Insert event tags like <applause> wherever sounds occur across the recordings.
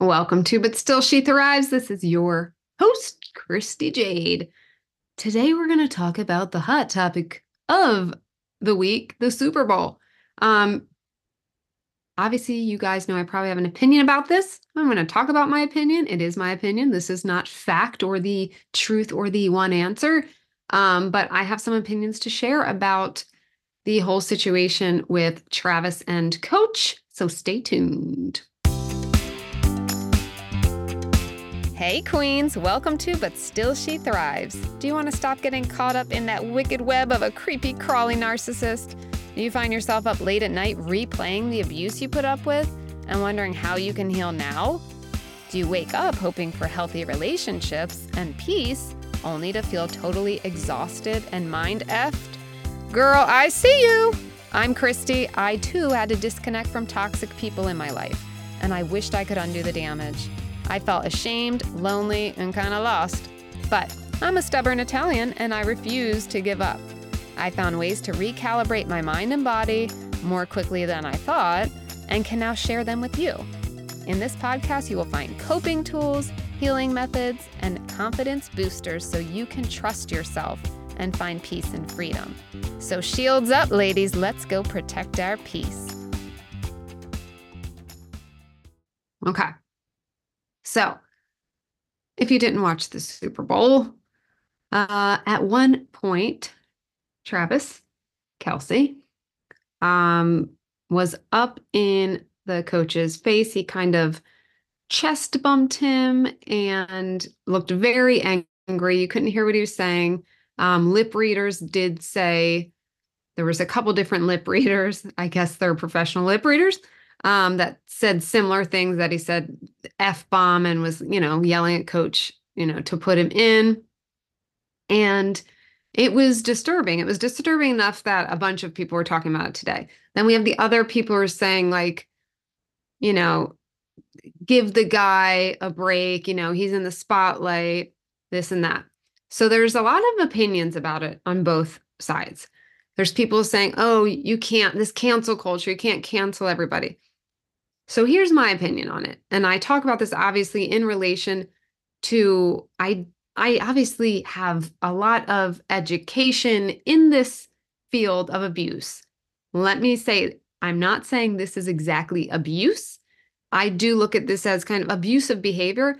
Welcome to But Still She Thrives. This is your host, Christy Jade. Today we're going to talk about the hot topic of the week, the Super Bowl. Um, obviously, you guys know I probably have an opinion about this. I'm going to talk about my opinion. It is my opinion. This is not fact or the truth or the one answer. Um, but I have some opinions to share about the whole situation with Travis and Coach. So stay tuned. Hey, Queens, welcome to But Still She Thrives. Do you want to stop getting caught up in that wicked web of a creepy, crawling narcissist? Do you find yourself up late at night replaying the abuse you put up with and wondering how you can heal now? Do you wake up hoping for healthy relationships and peace only to feel totally exhausted and mind effed? Girl, I see you! I'm Christy. I too had to disconnect from toxic people in my life, and I wished I could undo the damage. I felt ashamed, lonely, and kind of lost. But I'm a stubborn Italian and I refuse to give up. I found ways to recalibrate my mind and body more quickly than I thought and can now share them with you. In this podcast, you will find coping tools, healing methods, and confidence boosters so you can trust yourself and find peace and freedom. So, shields up, ladies, let's go protect our peace. Okay. So, if you didn't watch the Super Bowl, uh, at one point, Travis Kelce um, was up in the coach's face. He kind of chest bumped him and looked very angry. You couldn't hear what he was saying. Um, lip readers did say there was a couple different lip readers. I guess they're professional lip readers um, that said similar things that he said F bomb and was, you know, yelling at coach, you know, to put him in. And it was disturbing. It was disturbing enough that a bunch of people were talking about it today. Then we have the other people who are saying, like, you know, give the guy a break, you know, he's in the spotlight, this and that. So there's a lot of opinions about it on both sides. There's people saying, oh, you can't, this cancel culture, you can't cancel everybody. So here's my opinion on it. And I talk about this obviously in relation to I I obviously have a lot of education in this field of abuse. Let me say I'm not saying this is exactly abuse. I do look at this as kind of abusive behavior.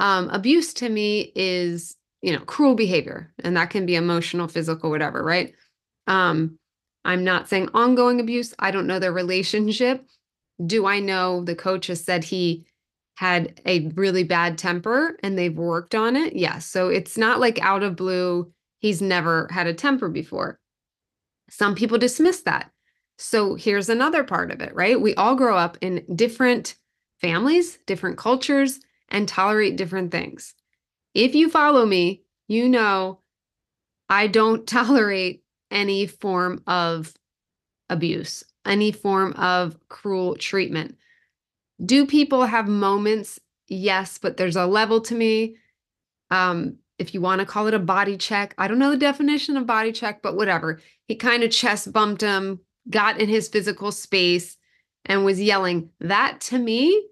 Um, abuse to me is, you know, cruel behavior, and that can be emotional, physical, whatever, right? Um, I'm not saying ongoing abuse. I don't know their relationship do I know the coach has said he had a really bad temper and they've worked on it? Yes. So it's not like out of blue, he's never had a temper before. Some people dismiss that. So here's another part of it, right? We all grow up in different families, different cultures, and tolerate different things. If you follow me, you know I don't <laughs> tolerate any form of abuse any form of cruel treatment. Do people have moments? Yes, but there's a level to me. Um, if you want to call it a body check, I don't know the definition of body check, but whatever. He kind of chest bumped him, got in his physical space, and was yelling. That to me,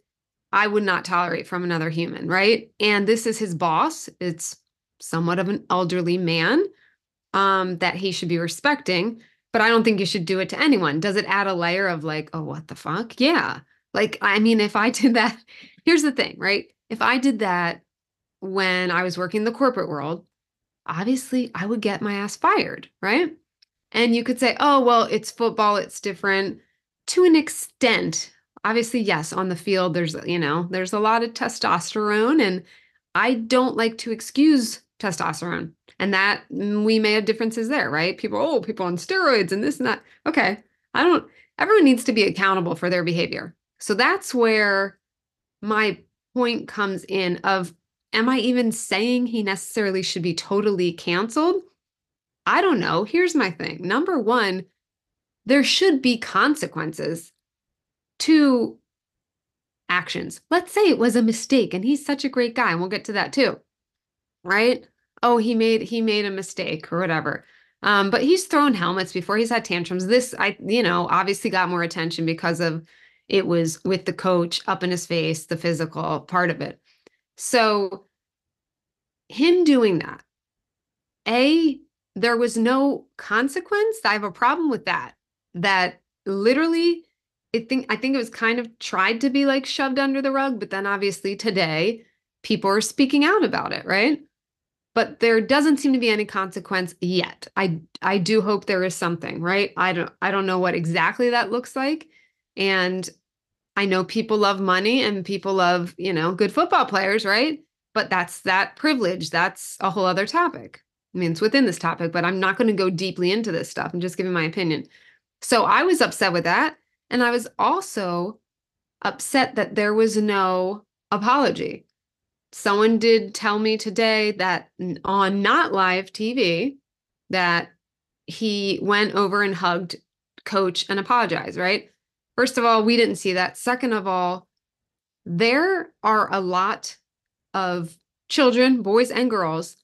I would not tolerate from another human, right? And this is his boss. It's somewhat of an elderly man um, that he should be respecting but I don't think you should do it to anyone. Does it add a layer of like, oh, what the fuck? Yeah. Like, I mean, if I <laughs> did that, here's the thing, right? If I did that when I was working in the corporate world, obviously I would get my ass fired, right? And you could say, oh, well, it's football, it's different to an extent. Obviously, yes, on the field, there's, you know, there's a lot of testosterone, and I don't like to excuse testosterone and that mm, we may have differences there right? People oh people on steroids and this and that. Okay i don't everyone needs to be accountable for their behavior. So that's where my point comes in of am i even saying he necessarily should be totally canceled? I don't know. Here's my thing. Number one there should be consequences to actions. Let's say it was a mistake and he's such a great guy and we'll get to that too right? Oh, he made he made a mistake or whatever. Um, but he's thrown helmets before. He's had tantrums. This, I, you know, obviously got more attention because of, it was with the coach up in his face, the physical part of it. So, him doing that, A, there was no consequence. I have a problem with that. That literally, I think I think it was kind of tried to be like shoved under the rug, but then obviously today people are speaking out about it, right? But there doesn't seem to be any consequence yet. I I do hope there is something, right? I don't I don't know what exactly that looks like. And I know people love money and people love, you know, good football players, right? But that's that privilege. That's a whole other topic. I mean, it's within this topic, but I'm not going to go deeply into this stuff. I'm just giving my opinion. So I was upset with that. And I was also upset that there was no apology. Someone did tell me today that on not live TV that he went over and hugged coach and apologized, right? First of all, we didn't see that. Second of all, there are a lot of children, boys and girls,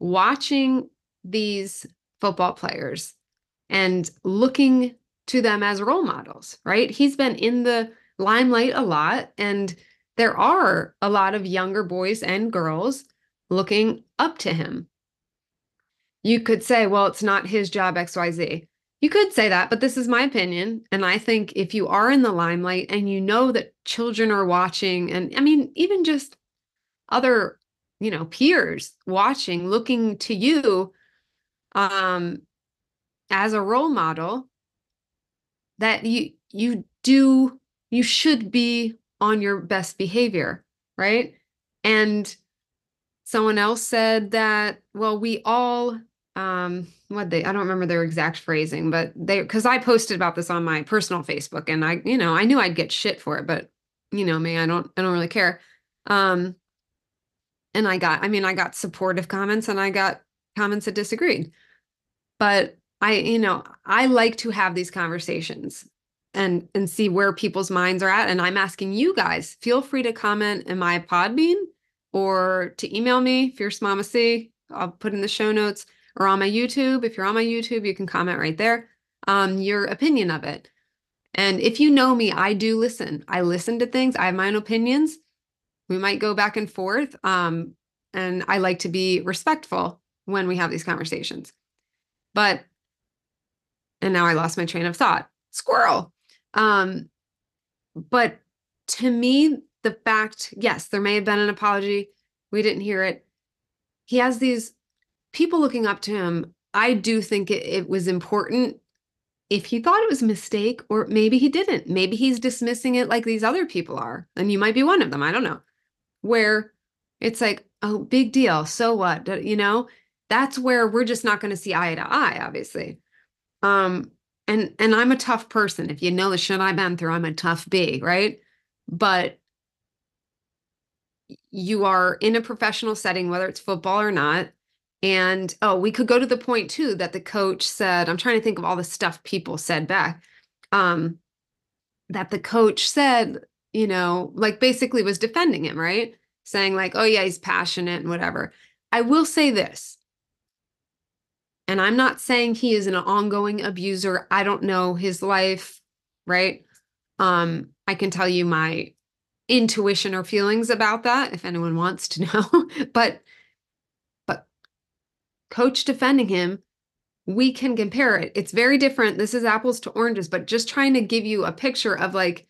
watching these football players and looking to them as role models, right? He's been in the limelight a lot, and there are a lot of younger boys and girls looking up to him. You could say, well, it's not his job, XYZ. You could say that, but this is my opinion. And I think if you are in the limelight and you know that children are watching, and I mean, even just other, you know, peers watching, looking to you um, as a role model, that you you do you should be on your best behavior, right? And someone else said that, well, we all um what they I don't remember their exact phrasing, but they because I posted about this on my personal Facebook and I, you know, I knew I'd get shit for it, but you know me, I don't I don't really care. Um and I got I mean I got supportive comments and I got comments that disagreed. But I, you know, I like to have these conversations and and see where people's minds are at. And I'm asking you guys, feel free to comment in my Podbean or to email me, Fierce Mama C. I'll put in the show notes or on my YouTube. If you're on my YouTube, you can comment right there. Um, your opinion of it. And if you know me, I do listen. I listen to things. I have my own opinions. We might go back and forth. Um, and I like to be respectful when we have these conversations. But and now I lost my train of thought. Squirrel. Um, but to me, the fact, yes, there may have been an apology. We didn't hear it. He has these people looking up to him, I do think it, it was important if he thought it was a mistake, or maybe he didn't. Maybe he's dismissing it like these other people are. And you might be one of them. I don't know. Where it's like, oh, big deal. So what? You know, that's where we're just not going to see eye to eye, obviously. Um, and and I'm a tough person. If you know the shit I've been through, I'm a tough B, right? But you are in a professional setting, whether it's football or not, and oh, we could go to the point too that the coach said, I'm trying to think of all the stuff people said back. Um, that the coach said, you know, like basically was defending him, right? Saying, like, oh, yeah, he's passionate and whatever. I will say this, and I'm not saying he is an ongoing abuser. I don't know his life, right? Um, I can tell you my intuition or feelings about that if anyone wants to <laughs> know. but but coach defending him, we can compare it. It's very different. This is apples to oranges, but just trying to give you a picture of like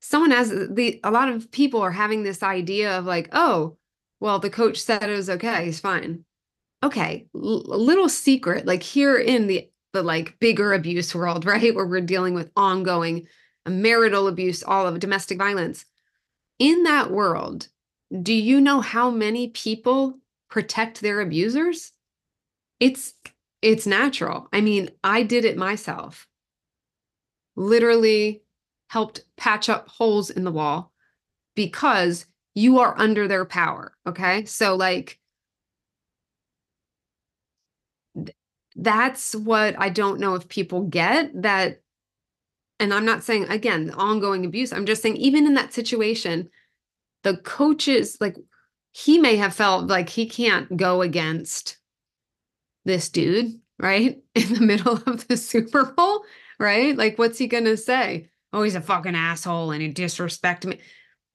someone has the a lot of people are having this idea of like, oh, well, the coach said it was okay, he's fine. Okay, L- little secret, like here in the the like bigger abuse world, <laughs> right, where we're dealing with ongoing uh, marital abuse, all of domestic violence. In that world, do you know how many people protect their abusers? It's it's natural. I mean, I did it myself. Literally helped patch up holes in the wall because you are under their power, okay? So like that's what I don't know if people get that and I'm not saying again ongoing abuse. I'm just saying even in that situation the coaches like he may have felt like he can't go against this dude, right? <laughs> In the middle of the Super Bowl, right? Like, what's he going to say? oh, he's a fucking asshole and he disrespected me.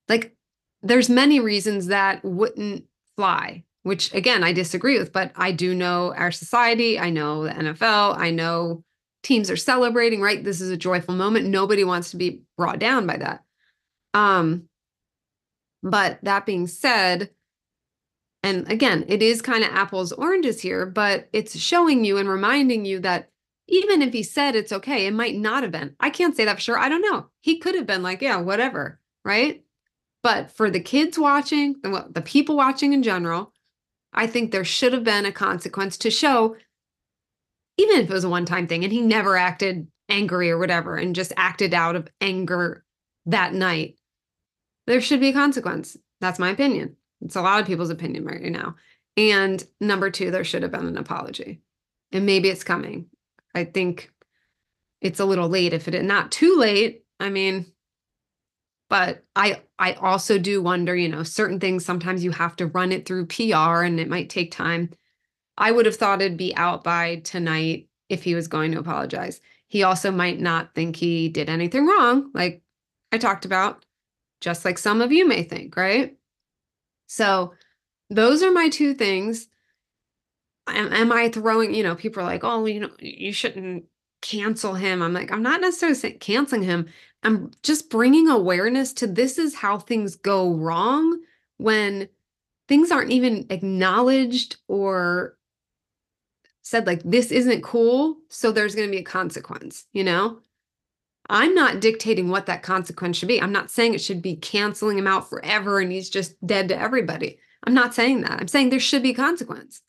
Like, there's many reasons that wouldn't fly, which again, I disagree with, but I do know our society. I know the NFL. I know teams are celebrating, right? This is a joyful moment. Nobody wants to be brought down by that. Um, but that being said, and again, it is kind of apples oranges here, but it's showing you and reminding you that even if he said it's okay, it might not have been. I can't say that for sure. I don't know. He could have been like, yeah, whatever, right? But for the kids watching, the, the people watching in general, I think there should have been a consequence to show, even if it was a one time thing and he never acted angry or whatever and just acted out of anger that night, there should be a consequence. That's my opinion. It's a lot of people's opinion right now. And number two, there should have been an apology. And maybe it's coming. I think it's a little late if it not too late. I mean, but I I also do wonder, you know, certain things sometimes you have to run it through PR and it might take time. I would have thought it'd be out by tonight if he was going to apologize. He also might not think he did anything wrong, like I talked about, just like some of you may think, right? So those are my two things. Am, am I throwing, you know, people are like, oh, you know, you shouldn't cancel him. I'm like, I'm not necessarily canceling him. I'm just bringing awareness to this is how things go wrong when things aren't even acknowledged or said like this isn't cool so there's going to be a consequence you know I'm not dictating what that consequence should be. I'm not saying it should be canceling him out forever and he's just dead to everybody. I'm not saying that. I'm saying there should be consequence.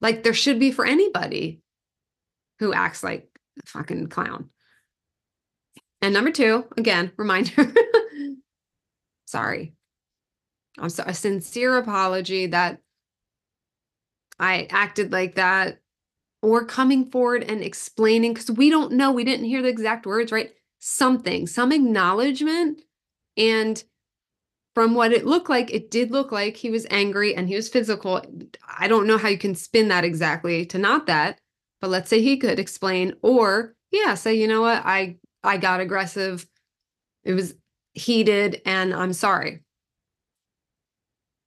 Like there should be for anybody who acts like a fucking clown. And number two, again, <laughs> reminder. Sorry. I'm so, a sincere apology that I acted like that or coming forward and explaining because we don't know we didn't hear the exact words right? Something some acknowledgement. And from what it looked like it did look like he was angry and he was physical. I don't know how you can spin that exactly to not that but let's say he could explain or yeah say you know what? I i got aggressive it was heated and i'm sorry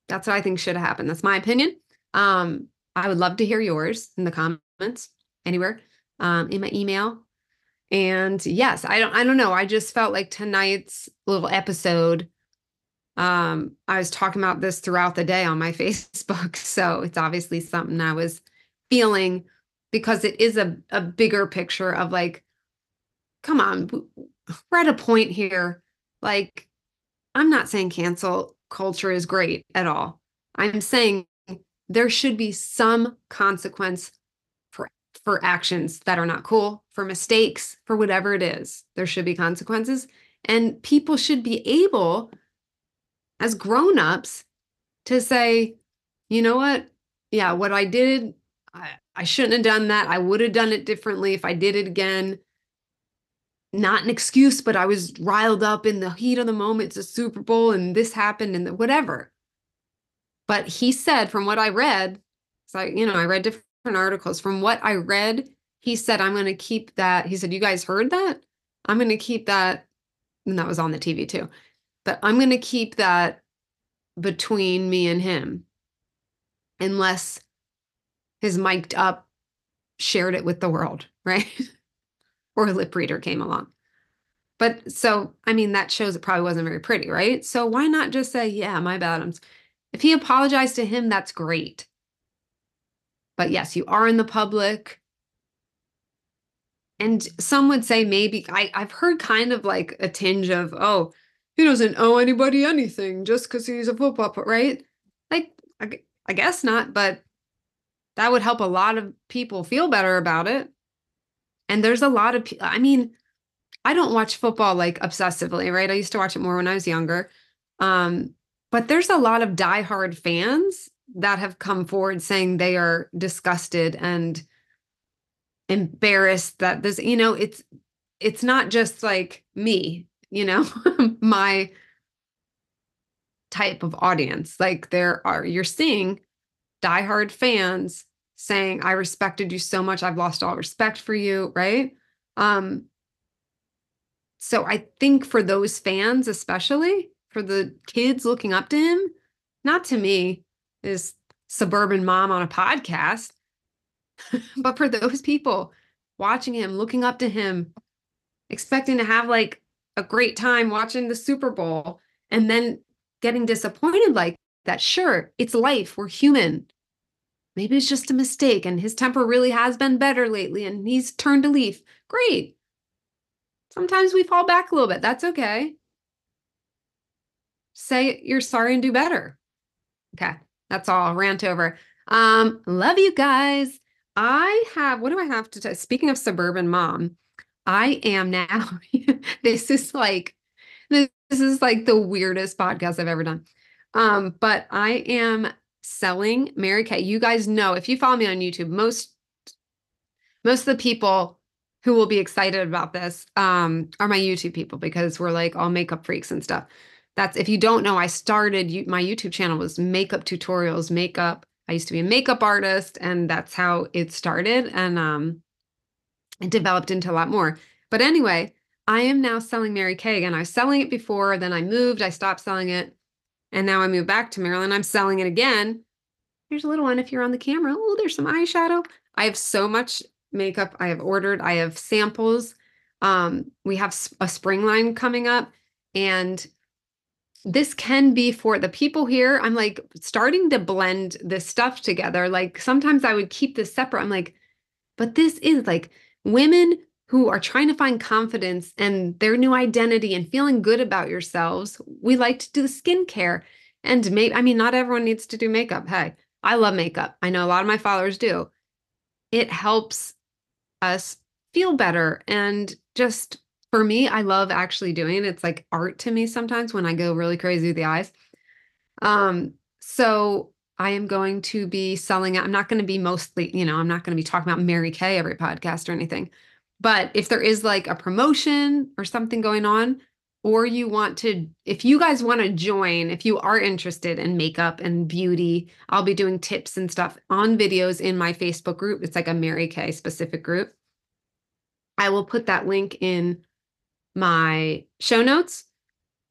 that's what i think should have happened that's my opinion um i would love to hear yours in the comments anywhere um, in my email. And yes, I don't I don't know. I just felt like tonight's little episode um I was talking about this throughout the day on my <laughs> Facebook. So it's obviously something I was feeling because it is a a bigger picture of like come on, we're at a point here like I'm not saying cancel culture is great at all. I'm saying there should be some consequence for for actions that are not cool, for mistakes, for whatever it is. There should be consequences. And people should be able, as grown-ups, to say, you know what? Yeah, what I did, I, I shouldn't have done that. I would have done it differently if I did it again. Not an excuse, but I was riled up in the heat of the moment. It's a Super Bowl and this happened and whatever. But he said, from what I read, so I, you know, I read different articles. From what I read, he said, I'm going to keep that. He said, You guys heard that? I'm going to keep that. And that was on the TV too. But I'm going to keep that between me and him unless his mic'd up shared it with the world, <laughs> right? Or a lip reader came along. But so, I mean, that shows it probably wasn't very pretty, right? So why not just say, yeah, my bad. I'm, if he apologized to him, that's great. But yes, you are in the public. And some would say maybe I, I've heard kind of like a tinge of, oh, he doesn't owe anybody anything just because he's a football player, right? Like, I, I guess not, but that would help a lot of people feel better about it. And there's a lot of, I mean, I don't watch football like obsessively, right? I used to watch it more when I was younger. Um, but there's a lot of diehard fans that have come forward saying they are disgusted and embarrassed that this you know it's it's not just like me you know <laughs> my type of audience like there are you're seeing diehard fans saying i respected you so much i've lost all respect for you right um So I think for those fans, especially for the kids looking up to him, not to me, is suburban mom on a podcast, <laughs> but for those people watching him, looking up to him, expecting to have like a great time watching the Super Bowl and then getting disappointed like that. Sure, it's life. We're human. Maybe it's just a mistake and his temper really has been better lately and he's turned a leaf. Great. Sometimes we fall back a little bit. That's okay. Say you're sorry and do better. Okay, that's all. Rant over. Um, love you guys. I have, what do I have to tell? Speaking of suburban mom, I am now, <laughs> this is like, this, this is like the weirdest podcast I've ever done. Um, but I am selling Mary Kay. You guys know if you follow me on YouTube, most most of the people who will be excited about this um, are my YouTube people because we're like all makeup freaks and stuff. That's if you don't know, I started my YouTube channel was makeup tutorials, makeup. I used to be a makeup artist, and that's how it started. And um, it developed into a lot more. But anyway, I am now selling Mary Kay again. I was selling it before, then I moved, I stopped selling it. And now I move back to Maryland. I'm selling it again. Here's a little one if you're on the camera. Oh, there's some eyeshadow. I have so much makeup I have ordered. I have samples. Um, we have a spring line coming up, and this can be for the people here. I'm like starting to blend this stuff together. Like sometimes I would keep this separate. I'm like, but this is like women who are trying to find confidence and their new identity and feeling good about yourselves. We like to do the skincare. And maybe, I mean, not everyone needs to do makeup. Hey, I love makeup. I know a lot of my followers do. It helps us feel better. And just for me, I love actually doing it. It's like art to me sometimes when I go really crazy with the eyes. Um, so I am going to be selling. I'm not going to be mostly, you know, I'm not going to be talking about Mary Kay every podcast or anything. But if there is like a promotion or something going on, or you want to, if you guys want to join, if you are interested in makeup and beauty, I'll be doing tips and stuff on videos in my Facebook group. It's like a Mary Kay specific group. I will put that link in my show notes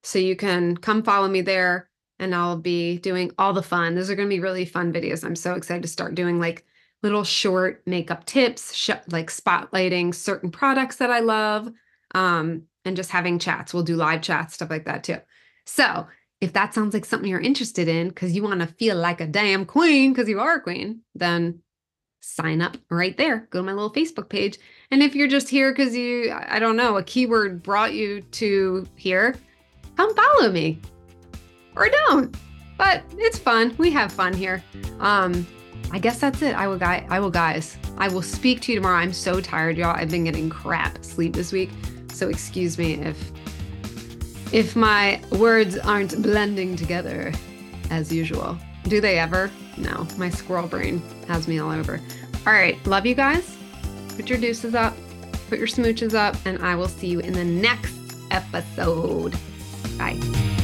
so you can come follow me there and I'll be doing all the fun. Those are going to be really fun videos. I'm so excited to start doing like little short makeup tips, sh- like spotlighting certain products that I love, um, and just having chats. We'll do live chats, stuff like that too. So if that sounds like something you're interested in because you want to feel like a damn queen because you are a queen, then sign up right there. Go to my little Facebook page. And if you're just here because you, I don't know, a keyword brought you to here, come follow me or don't. But it's fun. We have fun here. Um, I guess that's it. I will guy I will guys. I will speak to you tomorrow. I'm so tired, y'all. I've been getting crap sleep this week. So excuse me if if my words aren't blending together as usual. Do they ever? No. My squirrel brain has me all over. All right, love you guys. Put your deuces up, put your smooches up, and I will see you in the next episode. Bye.